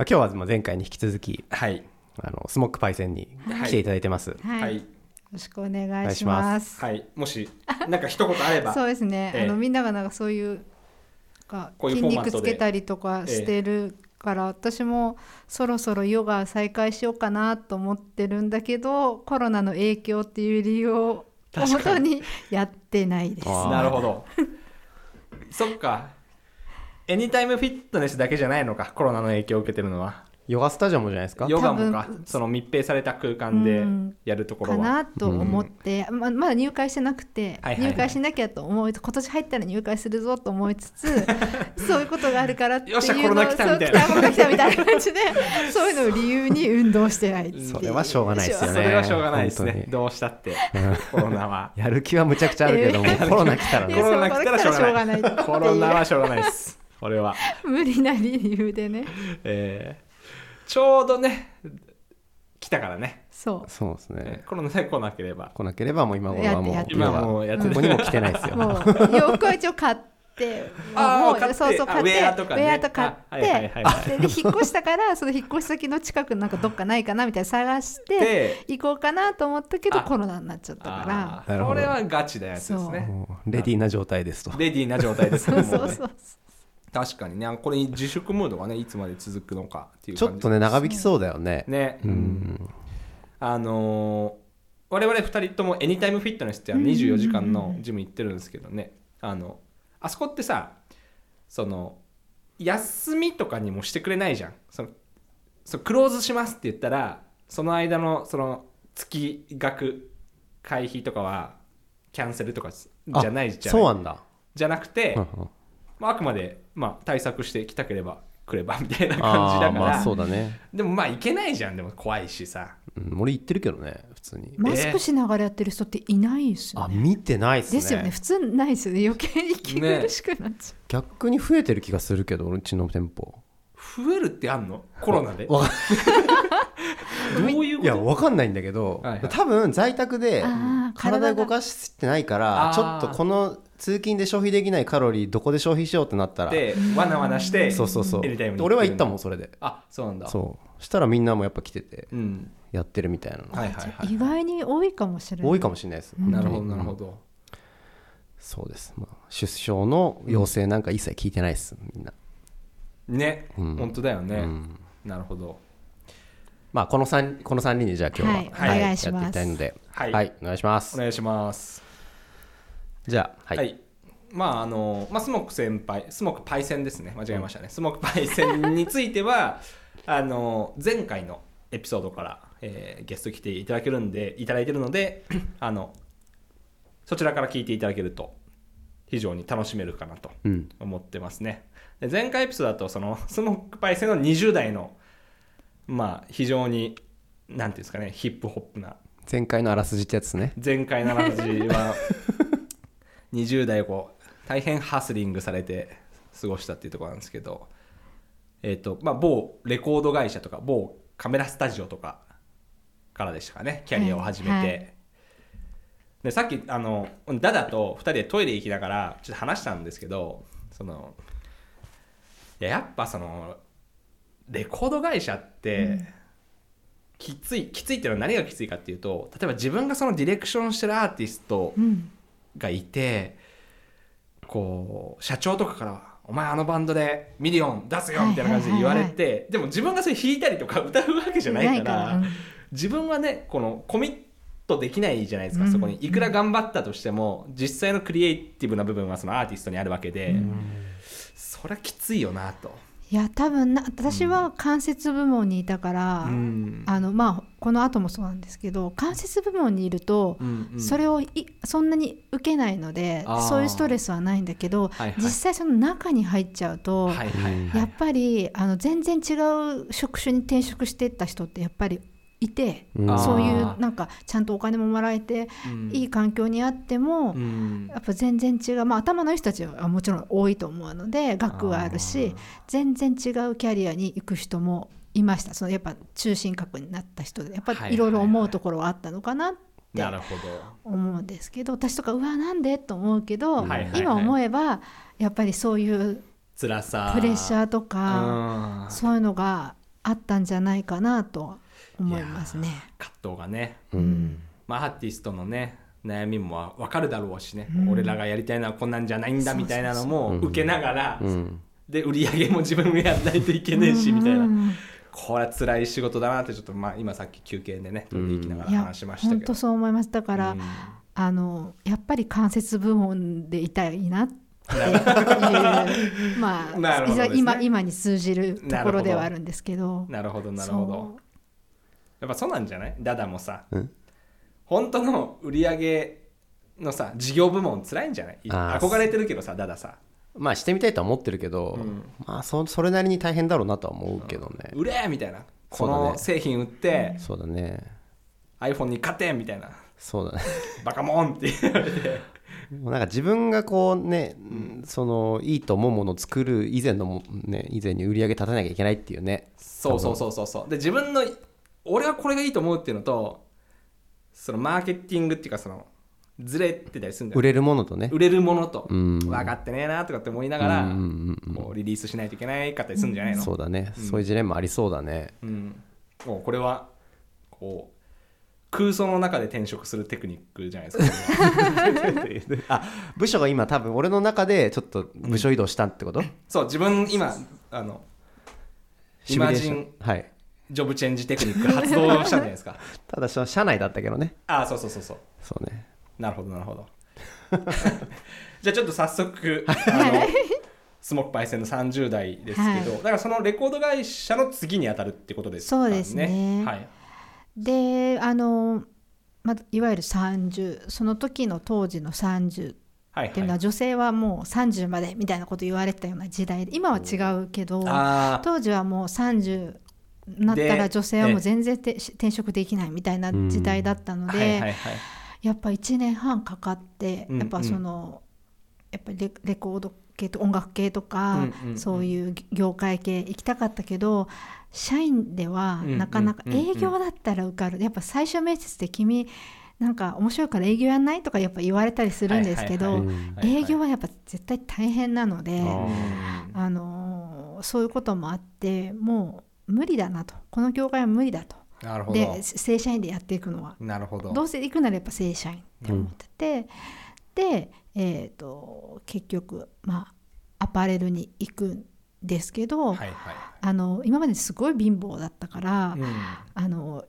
あ今日はまあ前回に引き続きはい。あのスモックパイセンに来ていただいてます、はい、はい。よろしくお願いします。はい。もしなんか一言あれば。そうですね。ええ。あのみんながなんかそういうか筋肉つけたりとかしてるから、私もそろそろヨガ再開しようかなと思ってるんだけど、コロナの影響っていう理由を本当にやってないです。なるほど。そっかエニタイムフィットネスだけじゃないのかコロナの影響を受けてるのは。ヨガスタジオもじゃないですか？ヨガもかその密閉された空間でうんやるとこかろは。なと思って、ままだ入会してなくて、はいはいはい。入会しなきゃと思い今年入ったら入会するぞと思いつつ そういうことがあるからっていうのよっしゃコロナ来たみたいな。そう来コロナ来たみたいな感じでそういうのを理由に運動してないっていう。それはしょうがないですよね。それはしょうがないですね。本当に。どうしたってコロナは。やる気はむちゃくちゃあるけども、えコロナ来たらねコロナ来たらしょうがないコロナはしょうがないですこれは。無理な理由でね。えーちょうどね来たからね。そそうですね。えーコロナさえ来なければ。来なければもう今頃はもうやって今はもうやってどこにも来てないですよ。うもう洋服は一応買って もうあー買ってそうそう買ってあウェアとかね。ウェアと買ってあはいはいはいはい。でで引っ越したからその引っ越し先の近くなんかどっかないかなみたいな探してで行こうかなと思ったけどあコロナになっちゃったかあーなるほど。これはガチなやつですね。もうレディーな状態ですと。レディーな状態ですらねもうねそうそうそう確かにね。これ自粛ムードがねいつまで続くのかっていうちょっとね長引きそうだよね。ね。うん。あのー我々2人ともエニタイムフィットネスっていうのは24時間のジム行ってるんですけどね。あのあそこってさその休みとかにもしてくれないじゃん。そのそうクローズしますって言ったらその間のその月額会費とかはキャンセルとかじゃないじゃない。そうなんだ。じゃなくて、まあ、あくまで、まあ、対策して来たければ来ればみたいな感じあだから、ーまあそうだね。でもまあ行けないじゃんでも怖いしさ。うん俺言ってるけどね普通に。マスクしながらやってる人っていないですよねあ見てないっすね。ですよね。普通ないですよね。余計に息苦しくなっちゃ逆に増えてる気がするけどうちの店舗。増えるってあんの？コロナで？どわういうこと？いやわかんないんだけど、はいはい。多分在宅で体動かしてないからちょっとこの通勤で消費できないカロリーどこで消費しようってなったらでわなわなしてそうそうそう。俺は行ったもんんそれで。あそうなんだ。そう。したらみんなもやっぱ来ててうん。やってるみたいなの、はいはいはいう意外に多いかもしれない。多いかもしれないです、うん。なるほどなるほど。そうです、まあ、出生の要請なんか一切聞いてないですみんな、ね。うん。本当だよね。うん。なるほど。まあこの3この三人でじゃあ今日は、はい。お願いします。やっていきたいので。はいお願いします。お願いしますじゃあ。はい、はい。まああの、まあ、スモック先輩スモックパイセンですね。間違えましたね、スモックパイセンについては あの前回のエピソードから、えーゲスト来ていただけるんでいただいてるので あのそちらから聞いていただけると非常に楽しめるかなとうん。思ってますね。で前回エピソードだとそのスモックパイセンの20代のまあ非常になんていうんですかねヒップホップな。前回のあらすじってやつね。前回の話は 20代をこう大変ハスリングされて過ごしたっていうところなんですけど、えーとまあ、某レコード会社とか某カメラスタジオとかからでしたかねキャリアを始めて、はいはい。でさっきあのダダと2人でトイレ行きながらちょっと話したんですけどそのいややっぱそのレコード会社って、きついきついっていうのは何がきついかっていうと例えば自分がそのディレクションしてるアーティストうんがいてこう社長とかから「お前あのバンドでミリオン出すよ」みたいな感じで言われてでも自分がそれ弾いたりとか歌うわけじゃないからうん。自分はねこのコミットできないじゃないですか、うん。そこに。いくら頑張ったとしても実際のクリエイティブな部分はそのアーティストにあるわけで、それはきついよなと。いや多分な私は関節部門にいたから、うん。あのまあこの後もそうなんですけど関節部門にいると、うんうん。それをいそんなに受けないのでそういうストレスはないんだけど、はいはい。実際その中に入っちゃうと、はいはいはい。やっぱりあの全然違う職種に転職していった人ってやっぱりいて、うん。そういうなんかちゃんとお金ももらえて、うん。いい環境にあっても、うん。やっぱ全然違う、まあ、頭のいい人たちはもちろん多いと思うので学はあるし全然違うキャリアに行く人もいました。そのやっぱ中心核になった人でやっぱはいろいろ思うところはあったのかなってなるほど。思うんですけど私とかうわなんで？と思うけど、はいはいはい。今思えばやっぱりそういう辛さ。プレッシャーとか、かそういうのがあったんじゃないかなとは思いますね。葛藤がね。うん。まあアーティストのね悩みも分かるだろうしね、うん。俺らがやりたいのはこんなんじゃないんだみたいなのも受けながら、うん。で売り上げも自分がやらないといけねえしみたいな、うん。これは辛い仕事だなってちょっとまあ今さっき休憩でねトイレ行きながら話しましたけど。本当そう思います。だから、うん。あのやっぱり関節部門でいたいなっていう まあね。今今に通じるところではあるんですけど。なるほどなるほどやっぱそうなんじゃない？ダダもさ、うん。本当の売り上げのさ事業部門辛いんじゃない？あー。憧れてるけどさダダさ。まあしてみたいとは思ってるけど、うん。まあそそれなりに大変だろうなとは思うけどね、売れーみたいな。こそうだね。の製品売って、そうだね。iPhone に勝てみたいな。そうだね。バカモンって言われて。もうなんか自分がこうね、そのいいと思うものを作る以前のもね以前に売り上げ立たなきゃいけないっていうね。そうそうそうそうそう。で自分の俺はこれがいいと思うっていうのとそのマーケティングっていうかそのずれてたりするんだよ売れるものとね。売れるものと。うん。分かってねえなとかって思いながら、うんうんうんこうリリースしないといけないかったりするんじゃないの、そうだね、そういうジレンマありそうだね。うん、もうこれはこう空想の中で転職するテクニックじゃないですか。あ部署が今多分俺の中でちょっと部署移動したってこと、そう自分今あのイシミュレーショマジンンはいジョブチェンジテクニック発動したんじゃないですか。ただその社内だったけどね。ああそうそうそうそう。そうね。なるほどなるほど。じゃあちょっと早速あのスモックパイセンの30代ですけど、はい。だからそのレコード会社の次に当たるってことですかね。そうですね。はい、であの、まあ、いわゆる30その時の当時の30はいっていうのは女性はもう30までみたいなこと言われてたような時代で今は違うけどあ当時はもう30なったらで女性はもう全然て転職できないみたいな時代だったので、あはいはいはいやっぱ1年半かかって、うんやっぱそのやっぱりレレコード系と音楽系とか、うんうんうん。そういう業界系行きたかったけど社員ではなかなか営業だったら受かる、やっぱ最終面接で君なんか面白いから営業やんないとかやっぱ言われたりするんですけど、営業はやっぱ絶対大変なので、ああのーそういうこともあってもう無理だなと。この業界は無理だと。なるほど。で正社員でやっていくのは。なるほど。どうせ行くならやっぱ正社員って思ってて、で、えー、と結局まあアパレルに行くんですけど、はいはい。あの今まですごい貧乏だったから、うん。あの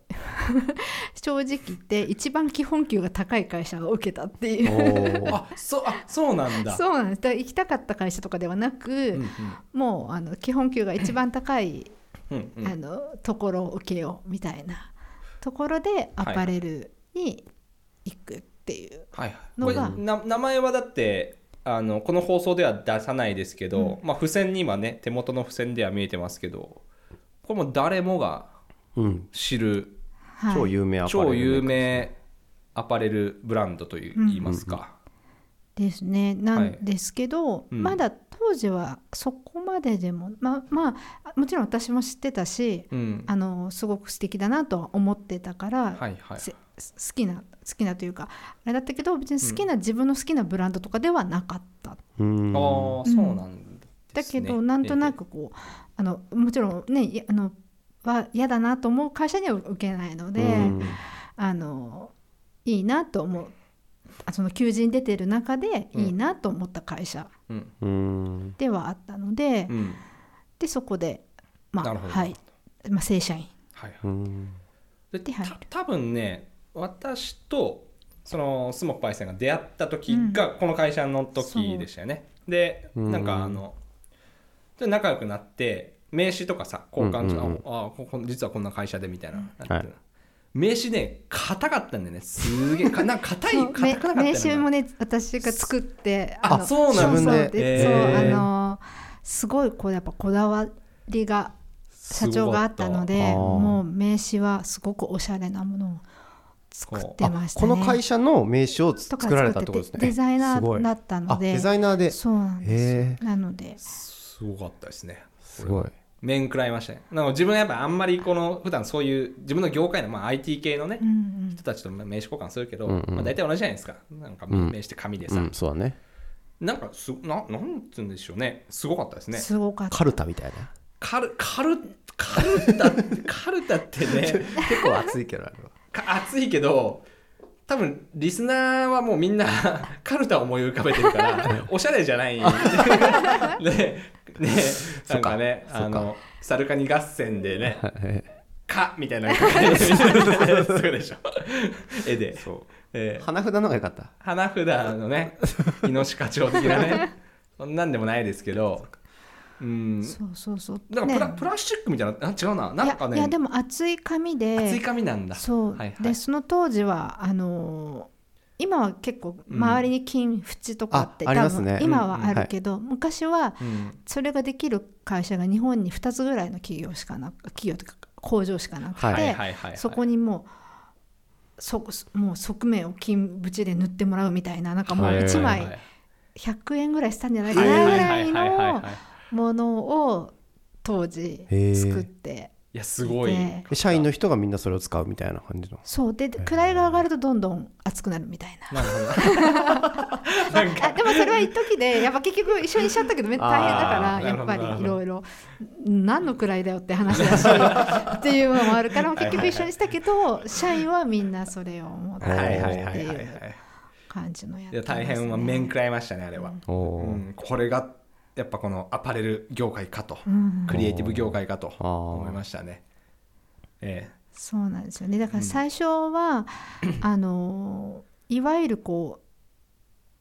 正直言って一番基本給が高い会社を受けたっていう。あそうあそうなんだ。そうなんです。だ行きたかった会社とかではなく、うん。もうあの基本給が一番高いうんうん。うんあのところを受けようみたいなところでアパレルに行くっていう、はいこれのがな名前はだってあのこの放送では出さないですけど、まあ、付箋に今ね手元の付箋では見えてますけどこれもう誰もがうん。知るはい、超有名アパレル超有名アパレルブランドというん言いますか、ですね。なんですけど、うん。まだ当時はそこまででもまあまあもちろん私も知ってたしうん。あのすごく素敵だなとは思ってたから、はいはい。せ好きな好きなというかあれだったけど別に好きな、自分の好きなブランドとかではなかった。うん。ああそうなんだですね、けど、なんとなくこうあのもちろんねあのは嫌だなと思う会社には受けないので、うん。あのいいなと思う。あその求人出てる中でいいなと思った会社ではあったので、うん。でそこでまあはい、まあ、正社員はい。はいうん。でで入る。た多分ね私とそのスモックパイセンが出会った時がこの会社の時でしたよね、でうん。なんかあので仲良くなって名刺とかさ交換して、うんうんうん。ああここ実はこんな会社でみたいな、なってはい名刺ね硬かったんだよね。すげえかなんか硬い硬くなかった名刺もね私が作ってあのそうなんだ。そう自分でそうあのすごいこうやっぱこだわりが社長があったのでもう名刺はすごくおしゃれなものを作ってましたね。この会社の名刺をとか作られたってことですね。デザイナーだったので。あデザイナーで。そうなんですなので。すごかったですね。すごい面食らいましたね。なんか自分はやっぱあんまりこの普段そういう自分の業界の、まあ、IT 系のね、うんうん。人たちと名刺交換するけど、うんうん。まあ、大体同じじゃないですか。なんかうん。名刺って紙でさ、うんそうだね。なんかすななんつうんでしょうね。すごかったですね。すごかった。カルタみたいな。軽軽カルタカルタってね 結構熱いけどあれは。か熱いけど多分リスナーはもうみんな カルタを思い浮かべてるから おしゃれじゃない。ねね なんかねあのサルカニ合戦でねはい「か」みたいな感じで そうでしょ絵で、そう。えー花札の方が良かった。花札のね イノシ課長的なね。そんなんでもないですけど。うん。そうそうそう。なんかプラ,、ね。プラスチックみたいなあ違うな。なんかね。いやいやでも厚い紙で。厚い紙なんだ。そう、はいはい。でその当時はあのー今は結構周りに金縁とかって、うん多分今はあるけど、昔はうん。それができる会社が日本に2つぐらいの企業しかな企業というか工場しかなくて、はいはいはいはい。そこにもうそもう側面を金縁で塗ってもらうみたいななんかもうはい1はい。枚100円ぐらいしたんじゃないかはいなぐらはいはいいはいはいのものを当時作っていやすごい。社員の人がみんなそれを使うみたいな感じの。そう。で位が上がるとどんどん熱くなるみたいな。なるほど。なんかあでもそれは一時でやっぱ結局一緒にしちゃったけどめ大変だからやっぱりいろいろ何の位だよって話だしっていうのもあるから結局一緒にしたけど社員はみんなそれを持ってはいるはいはいはいはいってい。う感じのやいや大変は面食らいましたねあれは、うん、これがやっぱこのアパレル業界かと、うん。クリエイティブ業界かと思いましたね。えそうなんですよね。だから最初は、あのいわゆるこ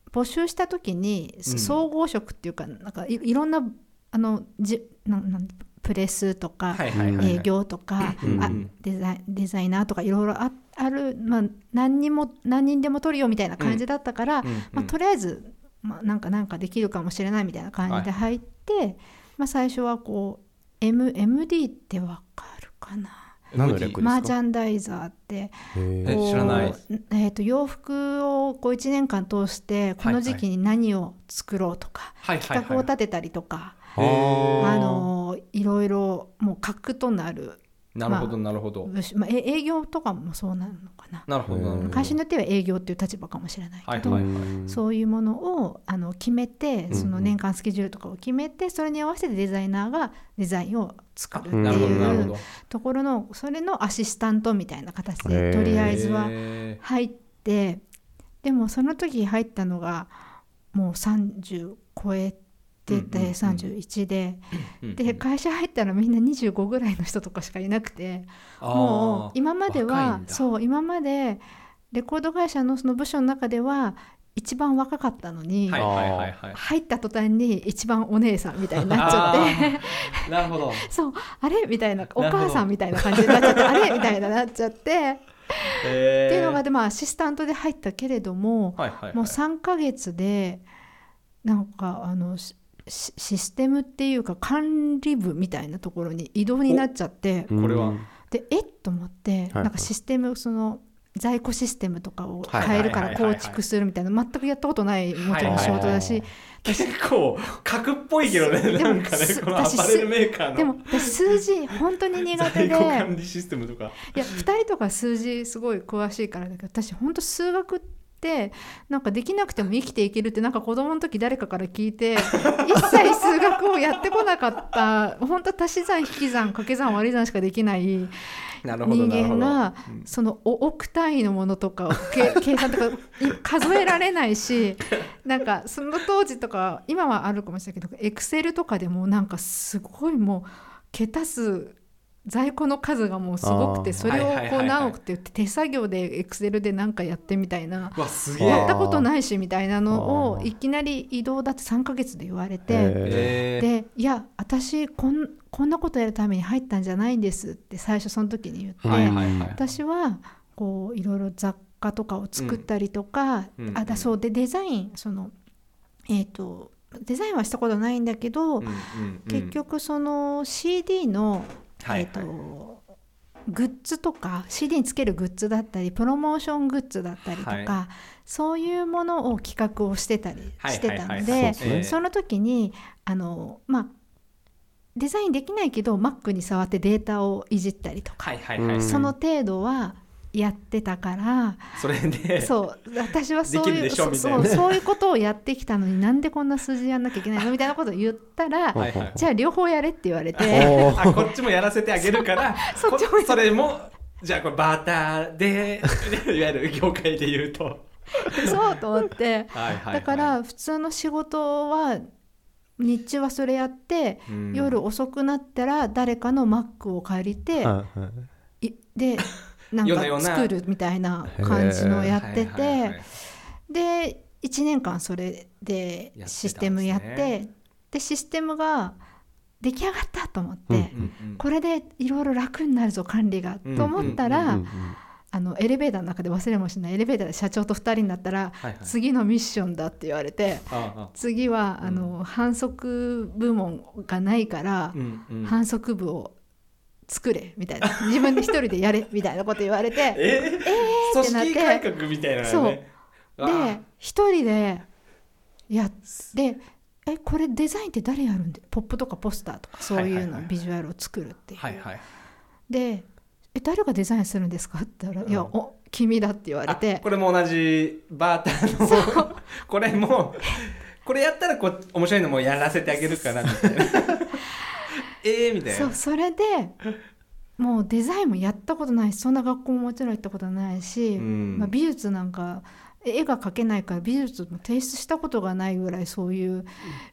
う募集した時にうん。総合職っていうかなんかいいろんなあのじなんなんプレスとえか、営業とか、あうん。うんデザインデザイナーとかいろいろあある、まあ、何人も何人でも取るよみたいな感じだったから、うん。うん。まあ、とりあえず、まあ、なんかなんかできるかもしれないみたいな感じで入って、まあ、最初はこう、M、MD ってわかるかな？何の略マーチャンダイザーって知らない。えー、と洋服をこう1年間通してこの時期に何を作ろうとか、はいはい企画をはい立てたりとか、あー。あのいろいろもう核となるなるほどなるほど、まあ、え営業とかもそうなのかな。なるほどなるほど。会社によっては営業っていう立場かもしれないけど、はいはい。うんそういうものをあの決めてその年間スケジュールとかを決めてそれに合わせてデザイナーがデザインを作るってなるほどなるいうほど。ところのそれのアシスタントみたいな形でとりあえずはへ入ってでもその時入ったのがもう30超えててうんうんうん。31で。ーで会社入ったらみんな25ぐらいの人とかしかいなくて。もう今まではそう今までレコード会社のその部署の中では一番若かったのに、はいはいはいはい。入った途端に一番お姉さんみたいになっちゃって。なるほど。そうあれみたいなお母さんみたいな感じになっちゃってあれみたいななっちゃって、えっていうのがでまあアシスタントで入ったけれども、はいはいはい。もう3ヶ月でなんかあのシステムっていうか管理部みたいなところに異動になっちゃってうん。これは。でえっ？と思って、はい。なんかシステムその在庫システムとかをはい変えるから構築するみたいな全くやったことないもちろん仕事だし結構格っぽいけどねでもなんかねすこのアパレルメーカーの。でも私数字本当に苦手在で庫管理システムとか。いや2人とか数字すごい詳しいからだけど私本当数学ってなんかできなくても生きていけるってなんか子供の時誰かから聞いて 一切数学をやってこなかった本当足し算引き算掛け算割り算しかできない人間がうん。そのお億単位のものとか 計算とかい数えられないしなんかその当時とか今はあるかもしれないけどエクセルとかでもなんかすごいもう桁数在庫の数がもうすごくてそれをこう何億って言って手作業でエクセルで何かやってみたいなやったことないしみたいなのをいきなり移動だって3ヶ月で言われて。でいや私こんこんなことやるために入ったんじゃないんですって最初その時に言って、私はこういろいろ雑貨とかを作ったりとか、あだそうでデザインそのえっ、とデザインはしたことないんだけど、結局その CD の、はいえっ、とグッズとか CD につけるグッズだったりプロモーショングッズだったりとか、はそういうものを企画をしてたりしてたのはいはい。はいはいでその時にあのまあデザインできないけど Mac に触ってデータをいじったりとか、はいはいはい。うん。その程度はやってたからそれでそう私はそういうそうそういうことをやってきたのになんでこんな数字やんなきゃいけないのみたいなことを言ったらはいはいじゃあ両方やれって言われて。あこっちもやらせてあげるから そっちもそれもじゃあこれバーターでいわゆる業界で言うと。そうと思って。はいはいはい。だから普通の仕事は日中はそれやってうん。夜遅くなったら誰かのマックを借りてはいはい。いでなんか作るみたいな感じのやっててで1年間それでシステムやってでシステムが出来上がったと思って、うんうんうん。これでいろいろ楽になるぞ管理が、うんと思ったら、あのエレベーターの中で忘れもしないエレベーターで社長と2人になったら、はいはい。次のミッションだって言われて次は、うん。あの反則部門がないから、うんうん。反則部を作れみたいな。自分で一人でやれ みたいなこと言われてえ？ー、組織改革みたいなのね。で一人でやってえこれデザインって誰やるんで？ポップとかポスターとかそういうのビジュアルを作るっていう。はいはいでえ誰がデザインするんですか？って言ったら「うん。いやお君だ」って言われあてこれも同じバーターの。これもこれやったらこう面白いのもやらせてあげるからみたいなええみたいな。そうそれでもうデザインもやったことないしそんな学校ももちろん行ったことないし、うん。まあ、美術なんか絵が描けないから美術も提出したことがないぐらいそういう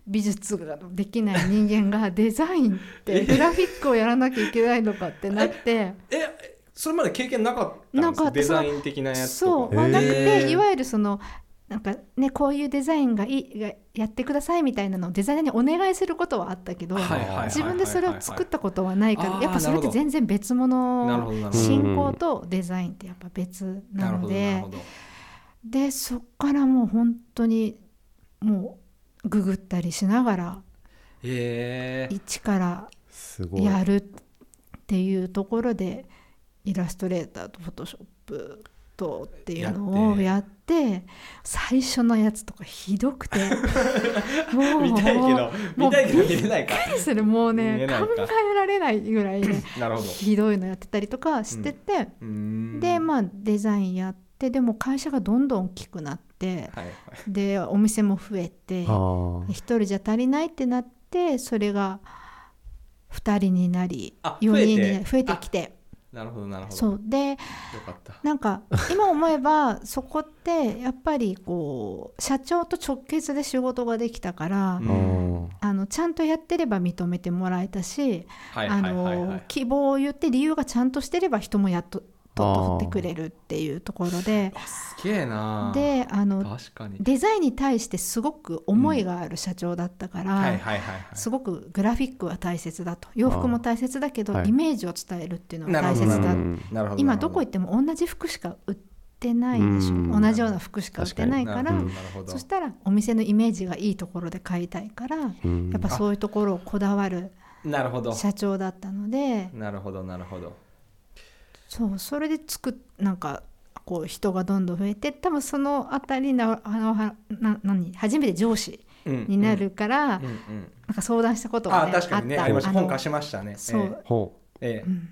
美術ができない人間が デザインってグラフィックをやらなきゃいけないのかってなって。えそれまで経験なかったんですなかデザイン的なやつそう、なくていわゆるそのなんかねこういうデザインがいいがやってくださいみたいなのをデザイナーにお願いすることはあったけど、自分でそれを作ったことはないからやっぱそれって全然別物進行とデザインってやっぱ別なのででそっからもう本当にもうググったりしながら一からやるっていうところでイラストレーターとフォトショップとっていうのをやって。最初のやつとかひどくて。もう見たいけどもう見たいけど見れないかびっくりするもう見ね考えられないぐらいね なるほど。ひどいのやってたりとかしてて、うーん。でまあデザインやってでも会社がどんどん大きくなってはいはい。でお店も増えて一人じゃ足りないってなってそれが2人になりあ4人に増えてきてなるほどなるほど。そう。でよかった。なんか今思えばそこってやっぱりこう社長と直結で仕事ができたから、うん。うん。あのちゃんとやってれば認めてもらえたし、希望を言って理由がちゃんとしてれば人もやっととっと取ってくれるっていうところで。あすげえな。であの確かに。デザインに対してすごく思いがある社長だったから、すごくグラフィックは大切だと。洋服も大切だけど、はい。イメージを伝えるっていうのがなるほど。大切だ今どこ行っても同じ服しか売ってないでしょ。うん。同じような服しか売ってないからそしたらお店のイメージがいいところで買いたいからやうん。っぱそういうところをこだわるなるほど。社長だったので。なるほどなるほどそうそれで作っなんかこう人がどんどん増えて多分そのあたりなあのはな何初めて上司うんになるから、うんうん。なんか相談したことが、あね、確かにね。ったありましたあの本貸しましたね。そう。ほえ。えええ。うん。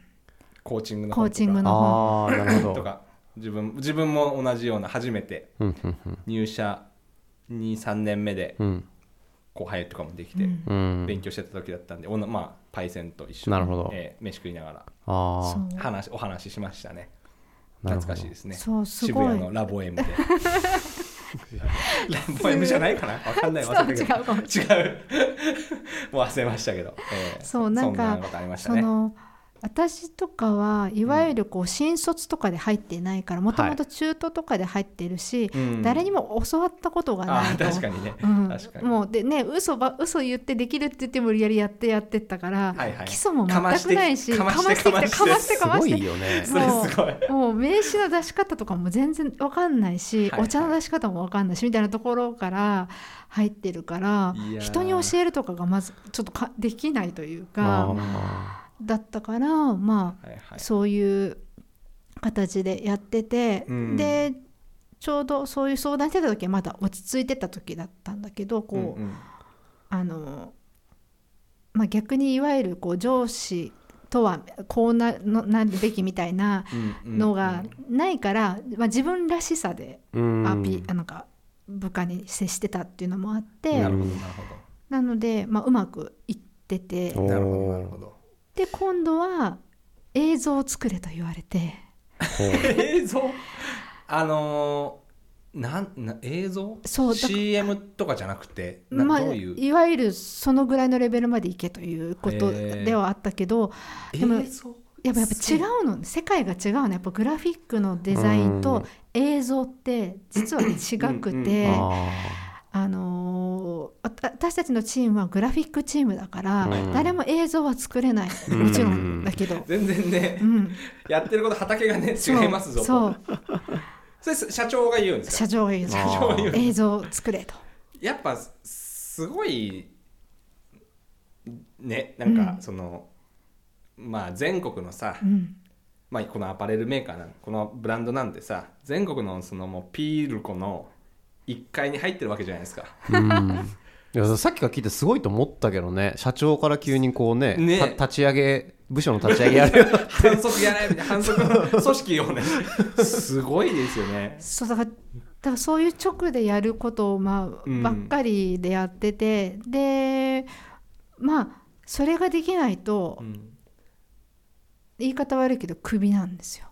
コーチングのコーチングうの本ああなるほど。とか自分自分も同じような初めて入社23年目でうん。後輩とかもできて勉強してた時だったんでおなまあパイセンと一緒になるほど。ええ飯食いながらあそう話お話ししましたね。なるほど。懐かしいですね。そうすごい。渋谷のラボ M で。ラボ M じゃないかな？わかんない。忘れた。けど違うかも違うもう。忘れましたけど、ええそうなんかそんなことありましたね。その私とかはいわゆるこう新卒とかで入ってないからもともと中途とかで入ってるし、うん。誰にも教わったことがなあいと確かにね、うん。確かに。もうでね嘘ば嘘言ってできるって言って無理やりやってやってったから、はいはい。基礎も全くないしかましてきてかましてかまして。いよね。それすごい。もう名刺の出し方とかも全然わかんないし、はいはい。お茶の出し方もわかんないしみたいなところから入ってるから人に教えるとかがまずちょっとかできないというか。あだったからまあはいはい。そういう形でやってて、うん。でちょうどそういう相談してた時はまだ落ち着いてた時だったんだけどこう、うんうん。あの、まあ、逆にいわゆるこう上司とはこうなのなるべきみたいなうんのがないから、まあ、自分らしさでうん。アピ、あなんか部下に接してたっていうのもあってなるほどうんなるほど。なので、まあ、うまくいってておなるほどなるほどで今度は映像を作れと言われて。映像？あのーなんな映像？そう CM とかじゃなくてなまあ、どういう？いわゆるそのぐらいのレベルまでいけということではあったけどでも映像？やっぱやっぱ違うの。世界が違うの。やっぱグラフィックのデザインと映像って実は違くうんて、ああのーわた私たちのチームはグラフィックチームだから、うん。誰も映像は作れない。もちろん。だけど、全然ねうん、やってること畑がね違いますぞと。そう。それ社長が言うんですか？社長が言う社長が言う映像を作れと。やっぱすごいねなんかうん。その、まあ全国のさ、うん。まあ、このアパレルメーカーなんこのブランドなんてさ全国のそのもうピールコの1階に入ってるわけじゃないですか。ーうん。いやさっきから聞いてすごいと思ったけどね。社長から急にこうねね。た立ち上げ部署の立ち上げやる。よ反則やないみたいな。反則の組織をね。すごいですよね。そうだからだからそういう直でやることを、まあうん。ばっかりでやっててでまあそれができないと、うん。言い方悪いけどクビなんですよ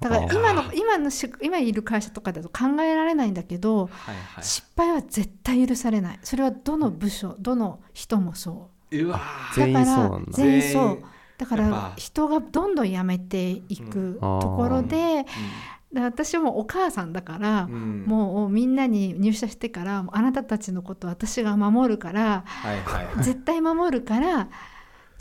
だから今の今のし今いる会社とかだと考えられないんだけど、はいはい。失敗は絶対許されない。それはどの部署どの人もそう。うわうだ全員からそうなんだ。全員そう。だから人がどんどん辞めていくうん。ところで、ーで私もお母さんだから、うん。うんもうみんなに入社してからあなたたちのこと私が守るからはいはいはい。絶対守るから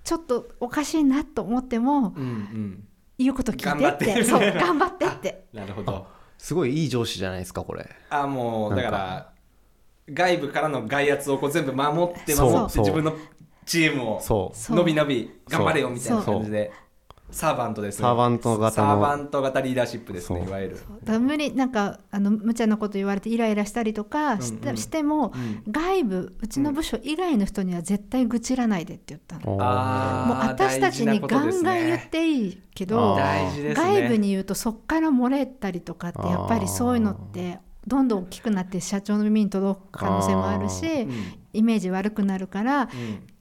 ちょっとおかしいなと思ってもうんうん言うこと聞頑いてって。張って。そう頑張ってって。なるほど。すごいいい上司じゃないですかこれ。あもうだから外部からの外圧をこう全部守って守って自分のチームをそう。そう。伸び伸び頑張れよみたいな感じでサーバントです。ねサーバント型の。サーバント型リーダーシップですねいわゆる。だから無理なんかあの無茶なこと言われてイライラしたりとかし,、うんうん。してもうん。外部うちの部署以外の人には絶対愚痴らないでって言ったの。もう私たちにガンガン言っていいけど、外部に言うとそっから漏れたりとかってやっぱりそういうのってどんどん大きくなって社長の耳に届く可能性もあるしうん。イメージ悪くなるからうん。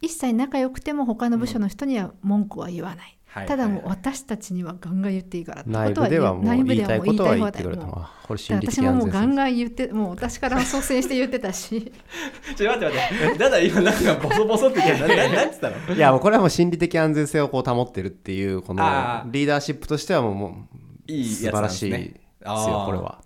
一切仲良くても他の部署の人には文句は言わない、はいただもう私たちにはガンガン言っていいからって内こと部ではもう言いたいことは言放ってくれたも私ももうガンガン言ってもう私から率先して言ってたし。ちょっと待って待ってだから今なんかボソボソって言ってなななんつったの？いやもうこれはもう心理的安全性をこう保ってるっていうこのリーダーシップとしてはもうもういい素晴らしいですよこれは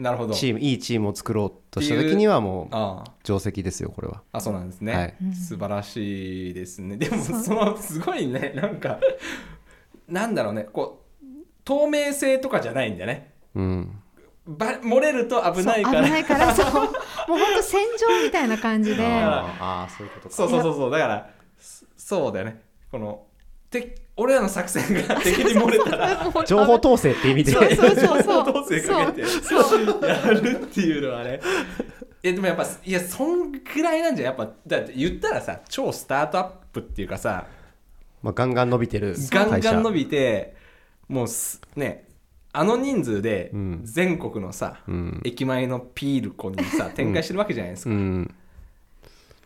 なるほど。チームいいチームを作ろうとした時にはもうああ。定石ですよこれは。あそうなんですね、はい。うん。素晴らしいですね。でもそのすごいね なんかなんだろうね。こう透明性とかじゃないんだよね。うん。ば漏れると危ないから。危ないから そう。もうほんと戦場みたいな感じで。あああそういうことか。そうそうそうそう。だからそそうだよね。このて俺らの作戦が敵に漏れたら情報統制って意味で。そうそうそう。そう統制かけてそう。やるっていうのはね。えでもやっぱいやそんぐらいなんじゃやっぱだって言ったらさ超スタートアップっていうかさまあガンガン伸びてるガン会社。ガン伸びてもうすねあの人数でうん。全国のさ、うん。駅前のピールコにさ展開してるわけじゃないですか、うん。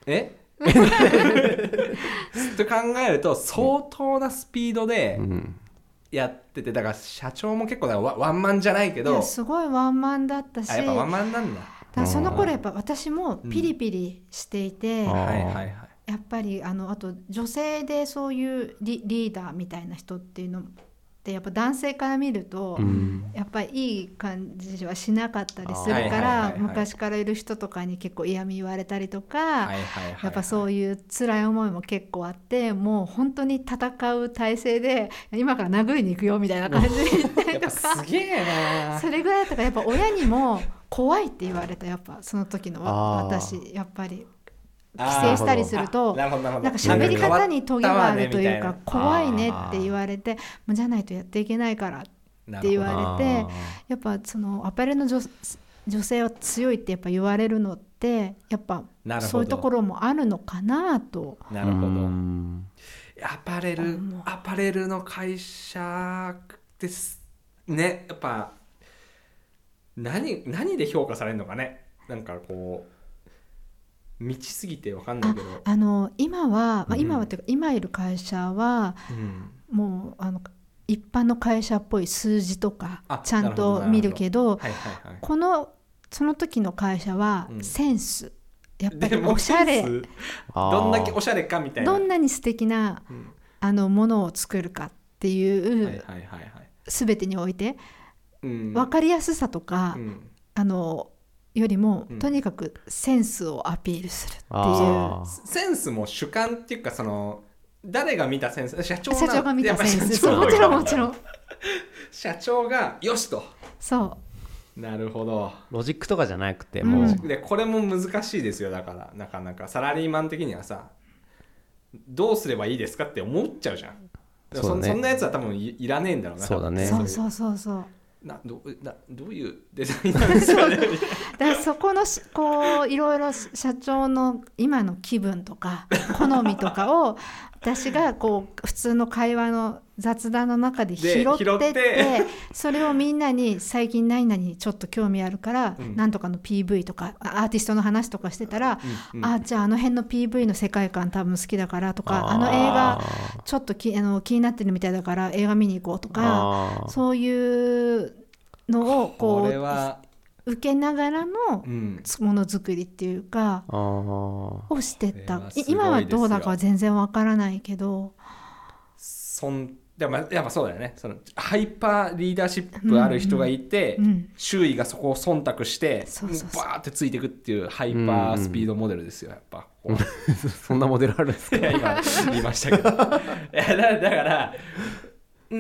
え？と考えると相当なスピードでやっててだから社長も結構ワワンマンじゃないけどすごいワンマンだったしやっぱワンマンなん。だだその頃やっぱ私もピリピリしていて、はいはいはいやっぱりあのあと女性でそういうリリーダーみたいな人っていうのってやっぱ男性から見ると、うん。やっぱりいい感じはしなかったりするからはい昔からいる人とかに結構嫌味言われたりとか、やっぱそういう辛い思いも結構あってもう本当に戦う体制で今から殴りに行くよみたいな感じで言ったりとかすげえな。それぐらいだったからやっぱ親にも怖いって言われたやっぱその時の私やっぱり帰省したりするとあなんか喋り方にトゲがあるというか怖いねって言われてもうじゃないとやっていけないからなって言われてあやっぱそのアパレルの女女性は強いってやっぱ言われるのってやっぱそういうところもあるのかなと。ーなるほど。うん。アパレルアパレルの会社ですね。やっぱ何何で評価されるのかね。なんかこう満ちすぎて分かんないけど、あの今は、まあ、うん。今はっていうか今いる会社はうん。もうあの一般の会社っぽい数字とかあちゃんと見るけどはいはいはい。このその時の会社はうん。センス、やっぱりおしゃれ。どんだけおしゃれかみたいな。どんなに素敵なうん。あのものを作るかっていはいはいうはいはい。全てにおいてうん。分かりやすさとか、うん。あのよりも、うん。とにかくセンスをアピールするっていう。あー。センスも主観っていうかその誰が見たセンス社長な社長が見たセンス。もちろんもちんろん。社長がよしと。そう。なるほど。ロジックとかじゃなくてうん。もう、でこれも難しいですよ。だからなかなか。サラリーマン的にはさどうすればいいですかって思っちゃうじゃん。でもそそうだね。んそんなやつは多分いいらねえんだろうな。そうだね。多分。そうそうそうそうなどなどういうデザインなんですかね。だからそこのしこういろいろ社長の今の気分とか好みとかを私がこう普通の会話の雑談の中で拾ってって それをみんなに最近何々にちょっと興味あるから、うん。なんとかの PV とかあアーティストの話とかしてたら、あじゃああの辺の PV の世界観多分好きだからとかあの映画ちょっときあの気になってるみたいだから映画見に行こうとかそういうのをこう受けながらのうん、ものづくりっていうかあー。をしてった、今はどうだかは全然わからないけど。そんでもやっぱそうだよね。そのハイパーリーダーシップある人がいて、うん周囲がそこを忖度してそうそうそう。バーってついていくっていうハイパースピードモデルですよやっぱ。こ うそんなモデルあるんですか？いや今言いましたけど。いやだだから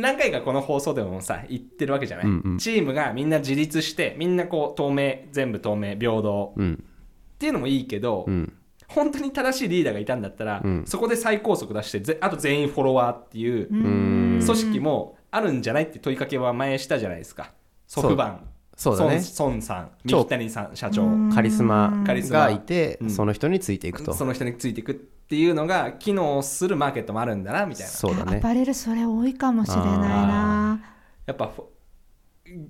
何回かこの放送でもさ言ってるわけじゃない、うんうん。チームがみんな自立してみんなこう透明全部透明平等。うん。っていうのもいいけど、うん。本当に正しいリーダーがいたんだったら、うん。そこで最高速出してぜあと全員フォロワーっていう組織もあるんじゃないって問いかけは前したじゃないですか。ソフバンそうだね。孫孫さん超。三木谷さん社長。うん。カリスマカリスマ。がいてうん。その人についていくと。その人についていくっていうのが機能するマーケットもあるんだなみたいな。そうだね。アパレルそれ多いかもしれないな。やっぱ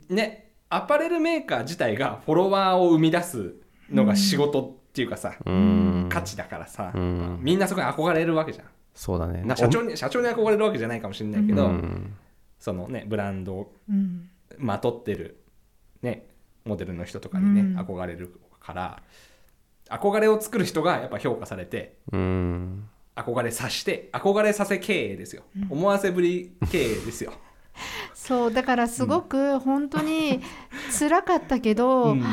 ねアパレルメーカー自体がフォロワーを生み出すのが仕事っていうかさ、うん。価値だからさ、うん。みんなそこに憧れるわけじゃん。そうだね。まあ社長に社長に憧れるわけじゃないかもしれないけど、うん。そのねブランドをうん。まとってるねモデルの人とかにね、うん。憧れるから憧れを作る人がやっぱ評価されてうん。憧れさして憧れさせ経営ですよ、思わせぶり経営ですよ、そうだからすごく本当に辛かったけど、うん。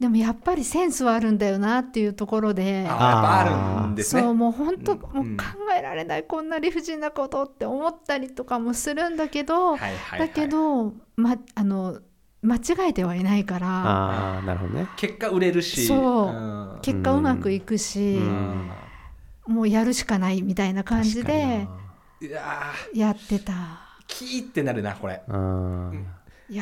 でもやっぱりセンスはあるんだよなっていうところであやっぱあるんですね。そうもう本当、うん。もう考えられないこんな理不尽なことって思ったりとかもするんだけど、はいはいはい。だけど、ま、あの間違えてはいないからああなるほどね。結果売れるし。そう。ん。結果うまくいくし、うん。もうやるしかないみたいな感じでいややってた。ーキーってなるなこれ。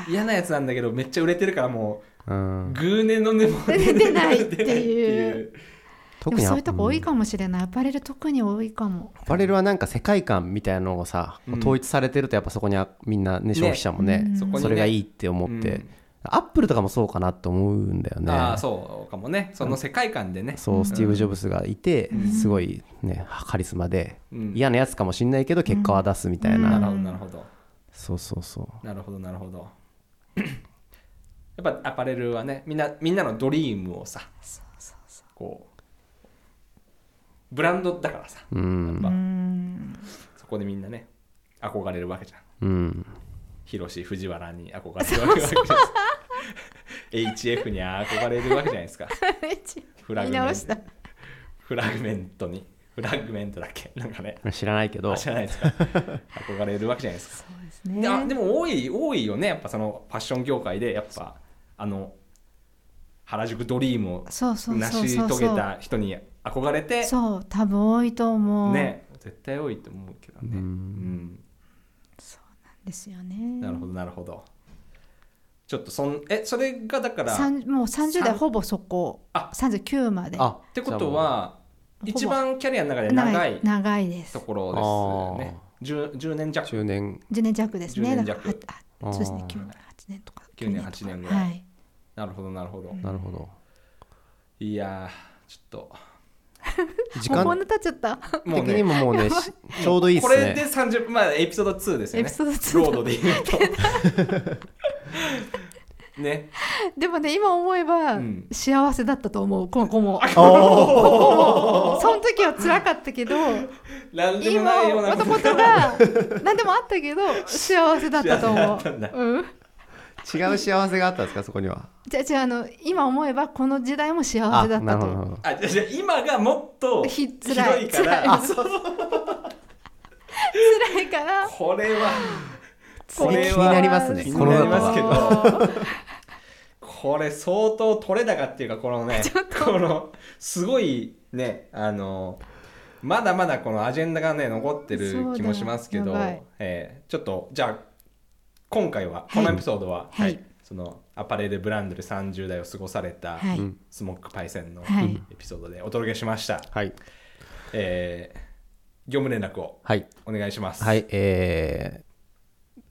嫌なやつなんだけどめっちゃ売れてるからもうんうグーネの根も 出てないっていう特にもそういうとこ多いうんかもしれない、アパレル特に多いかも。アパレルはなんか世界観みたいなのをさ、うん。統一されてるとやっぱそこにあみんなね消費者もねうんそれがいいって思って、うん。アップルとかもそうかなと思うんだよね。ああそうかもね。その世界観でね。そうスティーブ・ジョブズがいて、うん。すごいねカリスマで、うん。嫌なやつかもしんないけど結果は出すみたいな、うん。なるほどなるほど。そうそうそう。なるほどなるほど。やっぱアパレルはねみんなみんなのドリームをさこうブランドだからさ。うん。そこでみんなね憧れるわけじゃん。うん。広志藤原に憧れるわけじゃないですか HF に憧れるわけじゃないですか。フラグメント。フラグメントに。フラグメントだっけ？なんかね。知らないけど。あ知らないですか。憧れるわけじゃないですか。そうですね。であでも多い多いよね。やっぱそのファッション業界でやっぱあの原宿ドリームを成し。遂げた人に憧れてそう、多分多いと思う。ね絶対多いと思うけどね。ううん。んですよね。なるほどなるほど。ちょっとそんえそれがだからもう30代三ほぼそこ。あ。39まで。あてことは一番キャリアの中で長い長いです。ところですね。10, 10年弱。10年10年弱ですね。10年弱。だからそうですね。9年8年とか。9年8年ぐらい。はいなるほどなるほど、なるほど。いやーちょっ 時間もうこんな経っちゃった。もうねももうねしちょうどいいっすこれでね30分まあエピソード2ですよね。エピソード2ロードで言うと。ね。でもね今思えばうん。幸せだったと思う。この子も。おその時は辛かったけどなんでもないような今もともとが何でもあったけど幸せだったと思幸せだったんだ。う、うん、違う幸せがあったんですかそこには？じゃあじゃああの今思えばこの時代も幸あせだったと。あじゃあじゃあ今がもっとひひ辛い。どいから。辛い。あそう辛いから。これはこれ気になりますね気になります。けど。どこれ相当取れ高っていうかこのね このすごいねあのまだまだこのアジェンダがね残ってる気もしますけどえーちょっとじゃあ今回はこのエピソードは、はい。そのアパレルブランドで30代を過ごされたスモックパイセンのはい。エピソードでお届けしました、はい。えー業務連絡をはい。お願いします。はい、え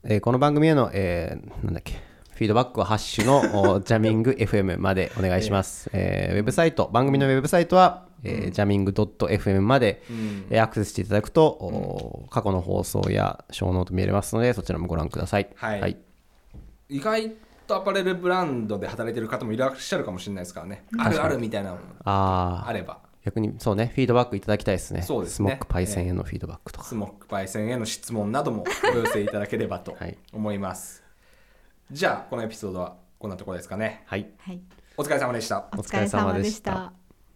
ーえーこの番組への、えーなんだっけ、フィードバックはハッシュのおジャミング FM までお願いします。えーウェブサイト、番組のウェブサイトは、えージャミング .fm まで、うんえーアクセスしていただくと、お過去の放送やショーノート見れますので、そちらもご覧ください。はいはい、意外とアパレルブランドで働いてる方もいらっしゃるかもしれないですからね。あるあるみたいなのがああ、あれば、逆にそうね、フィードバックいただきたいですね。そうですねスモックパイセンへのフィードバックとか。スモックパイセンへの質問などもお寄せいただければと はい思います。じゃあ、このエピソードはこんなところですかね。はい、はい、お疲れ様でした。お疲れ様でした